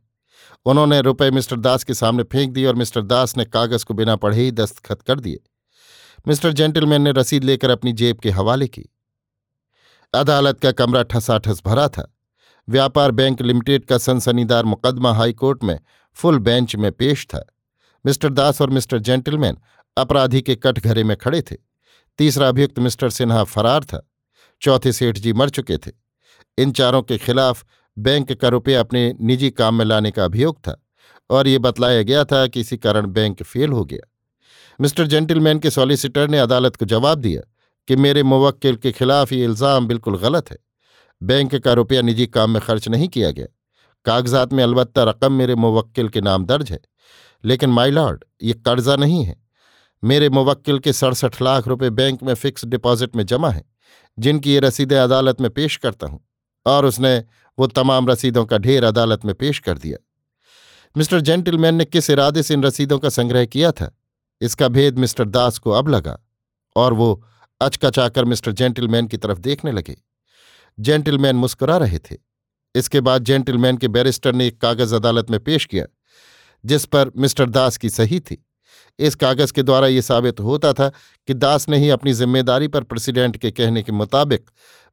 S1: उन्होंने रुपए मिस्टर दास के सामने फेंक दिए और मिस्टर दास ने कागज़ को बिना पढ़े ही दस्तखत कर दिए। मिस्टर जेंटलमैन ने रसीद लेकर अपनी जेब के हवाले की। अदालत का कमरा ठसाठस भरा था। व्यापार बैंक लिमिटेड का सनसनीदार मुकदमा हाईकोर्ट में फुल बेंच में पेश था। मिस्टर दास और मिस्टर जेंटलमैन अपराधी के कटघरे में खड़े थे। तीसरा अभियुक्त मिस्टर सिन्हा फरार था। चौथे सेठ जी मर चुके थे। इन चारों के खिलाफ बैंक का रुपया अपने निजी काम में लाने का अभियोग था और ये बतलाया गया था कि इसी कारण बैंक फेल हो गया। मिस्टर जेंटलमैन के सॉलिसिटर ने अदालत को जवाब दिया कि मेरे मुवक्किल के खिलाफ ये इल्ज़ाम बिल्कुल गलत है। बैंक का रुपया निजी काम में खर्च नहीं किया गया। कागजात में अलबत्ता रकम मेरे मुवक्किल के नाम दर्ज है। लेकिन माई लॉर्ड, ये कर्जा नहीं है। मेरे मुवक्किल के सड़सठ लाख रुपए बैंक में फिक्स डिपॉजिट में जमा है, जिनकी ये रसीदें अदालत में पेश करता हूँ। और उसने वो तमाम रसीदों का ढेर अदालत में पेश कर दिया। मिस्टर जेंटिलमैन ने किस इरादे से इन रसीदों का संग्रह किया था? इसका भेद मिस्टर दास को अब लगा और वो अचकचाकर मिस्टर जेंटिलमैन की तरफ़ देखने लगे। जेंटिलमैन मुस्कुरा रहे थे। इसके बाद जेंटिलमैन के बैरिस्टर ने एक कागज़ अदालत में पेश किया, जिस पर मिस्टर दास की सही थी। इस कागज़ के द्वारा ये साबित होता था कि दास ने ही अपनी ज़िम्मेदारी पर प्रेसिडेंट के कहने के मुताबिक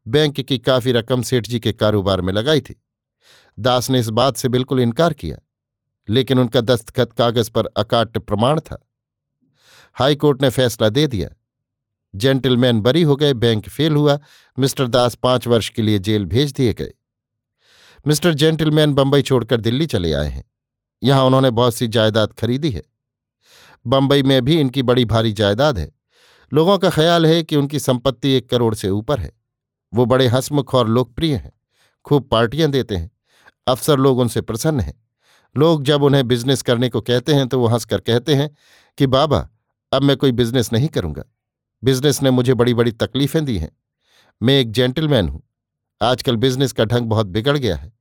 S1: बैंक की काफ़ी रकम सेठ जी के कारोबार में लगाई थी। दास ने इस बात से बिल्कुल इनकार किया, लेकिन उनका दस्तखत कागज़ पर अकाट्य प्रमाण था। हाईकोर्ट ने फैसला दे दिया। जेंटलमैन बरी हो गए, बैंक फेल हुआ, मिस्टर दास पाँच वर्ष के लिए जेल भेज दिए गए। मिस्टर जेंटलमैन बंबई छोड़कर दिल्ली चले आए हैं। यहाँ उन्होंने बहुत सी जायदाद खरीदी है। बंबई में भी इनकी बड़ी भारी जायदाद है। लोगों का ख्याल है कि उनकी संपत्ति एक करोड़ से ऊपर है। वो बड़े हंसमुख और लोकप्रिय हैं। खूब पार्टियाँ देते हैं। अफसर लोग उनसे प्रसन्न हैं। लोग जब उन्हें बिज़नेस करने को कहते हैं तो वो हंसकर कहते हैं कि, बाबा, अब मैं कोई बिज़नेस नहीं करूँगा। बिज़नेस ने मुझे बड़ी बड़ी तकलीफें दी हैं। मैं एक जेंटलमैन हूँ। आजकल बिज़नेस का ढंग बहुत बिगड़ गया है।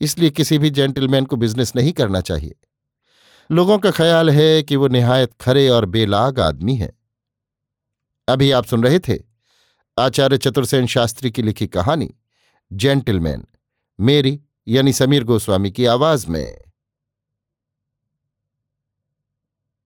S1: इसलिए किसी भी जेंटलमैन को बिज़नेस नहीं करना चाहिए। लोगों का ख्याल है कि वो निहायत खरे और बेलाग आदमी हैं। अभी आप सुन रहे थे आचार्य चतुर्सेन शास्त्री की लिखी कहानी जेंटलमैन मेरी यानी समीर गोस्वामी की आवाज़ में।